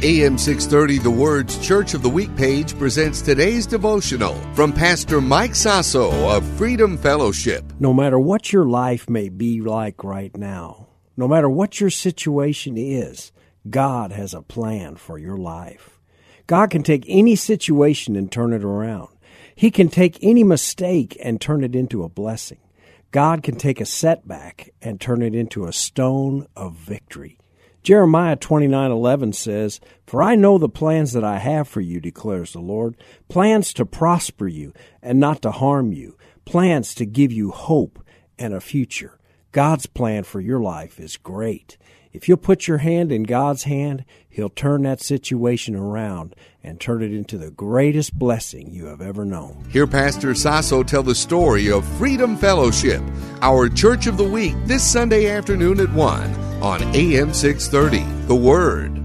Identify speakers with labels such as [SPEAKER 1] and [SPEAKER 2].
[SPEAKER 1] AM 630 The Word's Church of the Week page presents today's devotional from Pastor Mike Sosso of Freedom Fellowship.
[SPEAKER 2] No matter what your life may be like right now, no matter what your situation is, God has a plan for your life. God can take any situation and turn it around. He can take any mistake and turn it into a blessing. God can take a setback and turn it into a stone of victory. Jeremiah 29:11 says, "For I know the plans that I have for you," declares the Lord, "plans to prosper you and not to harm you, plans to give you hope and a future." God's plan for your life is great. If you'll put your hand in God's hand, He'll turn that situation around and turn it into the greatest blessing you have ever known.
[SPEAKER 1] Hear Pastor Sosso tell the story of Freedom Fellowship, our Church of the Week, this Sunday afternoon at 1 on AM 630. The Word.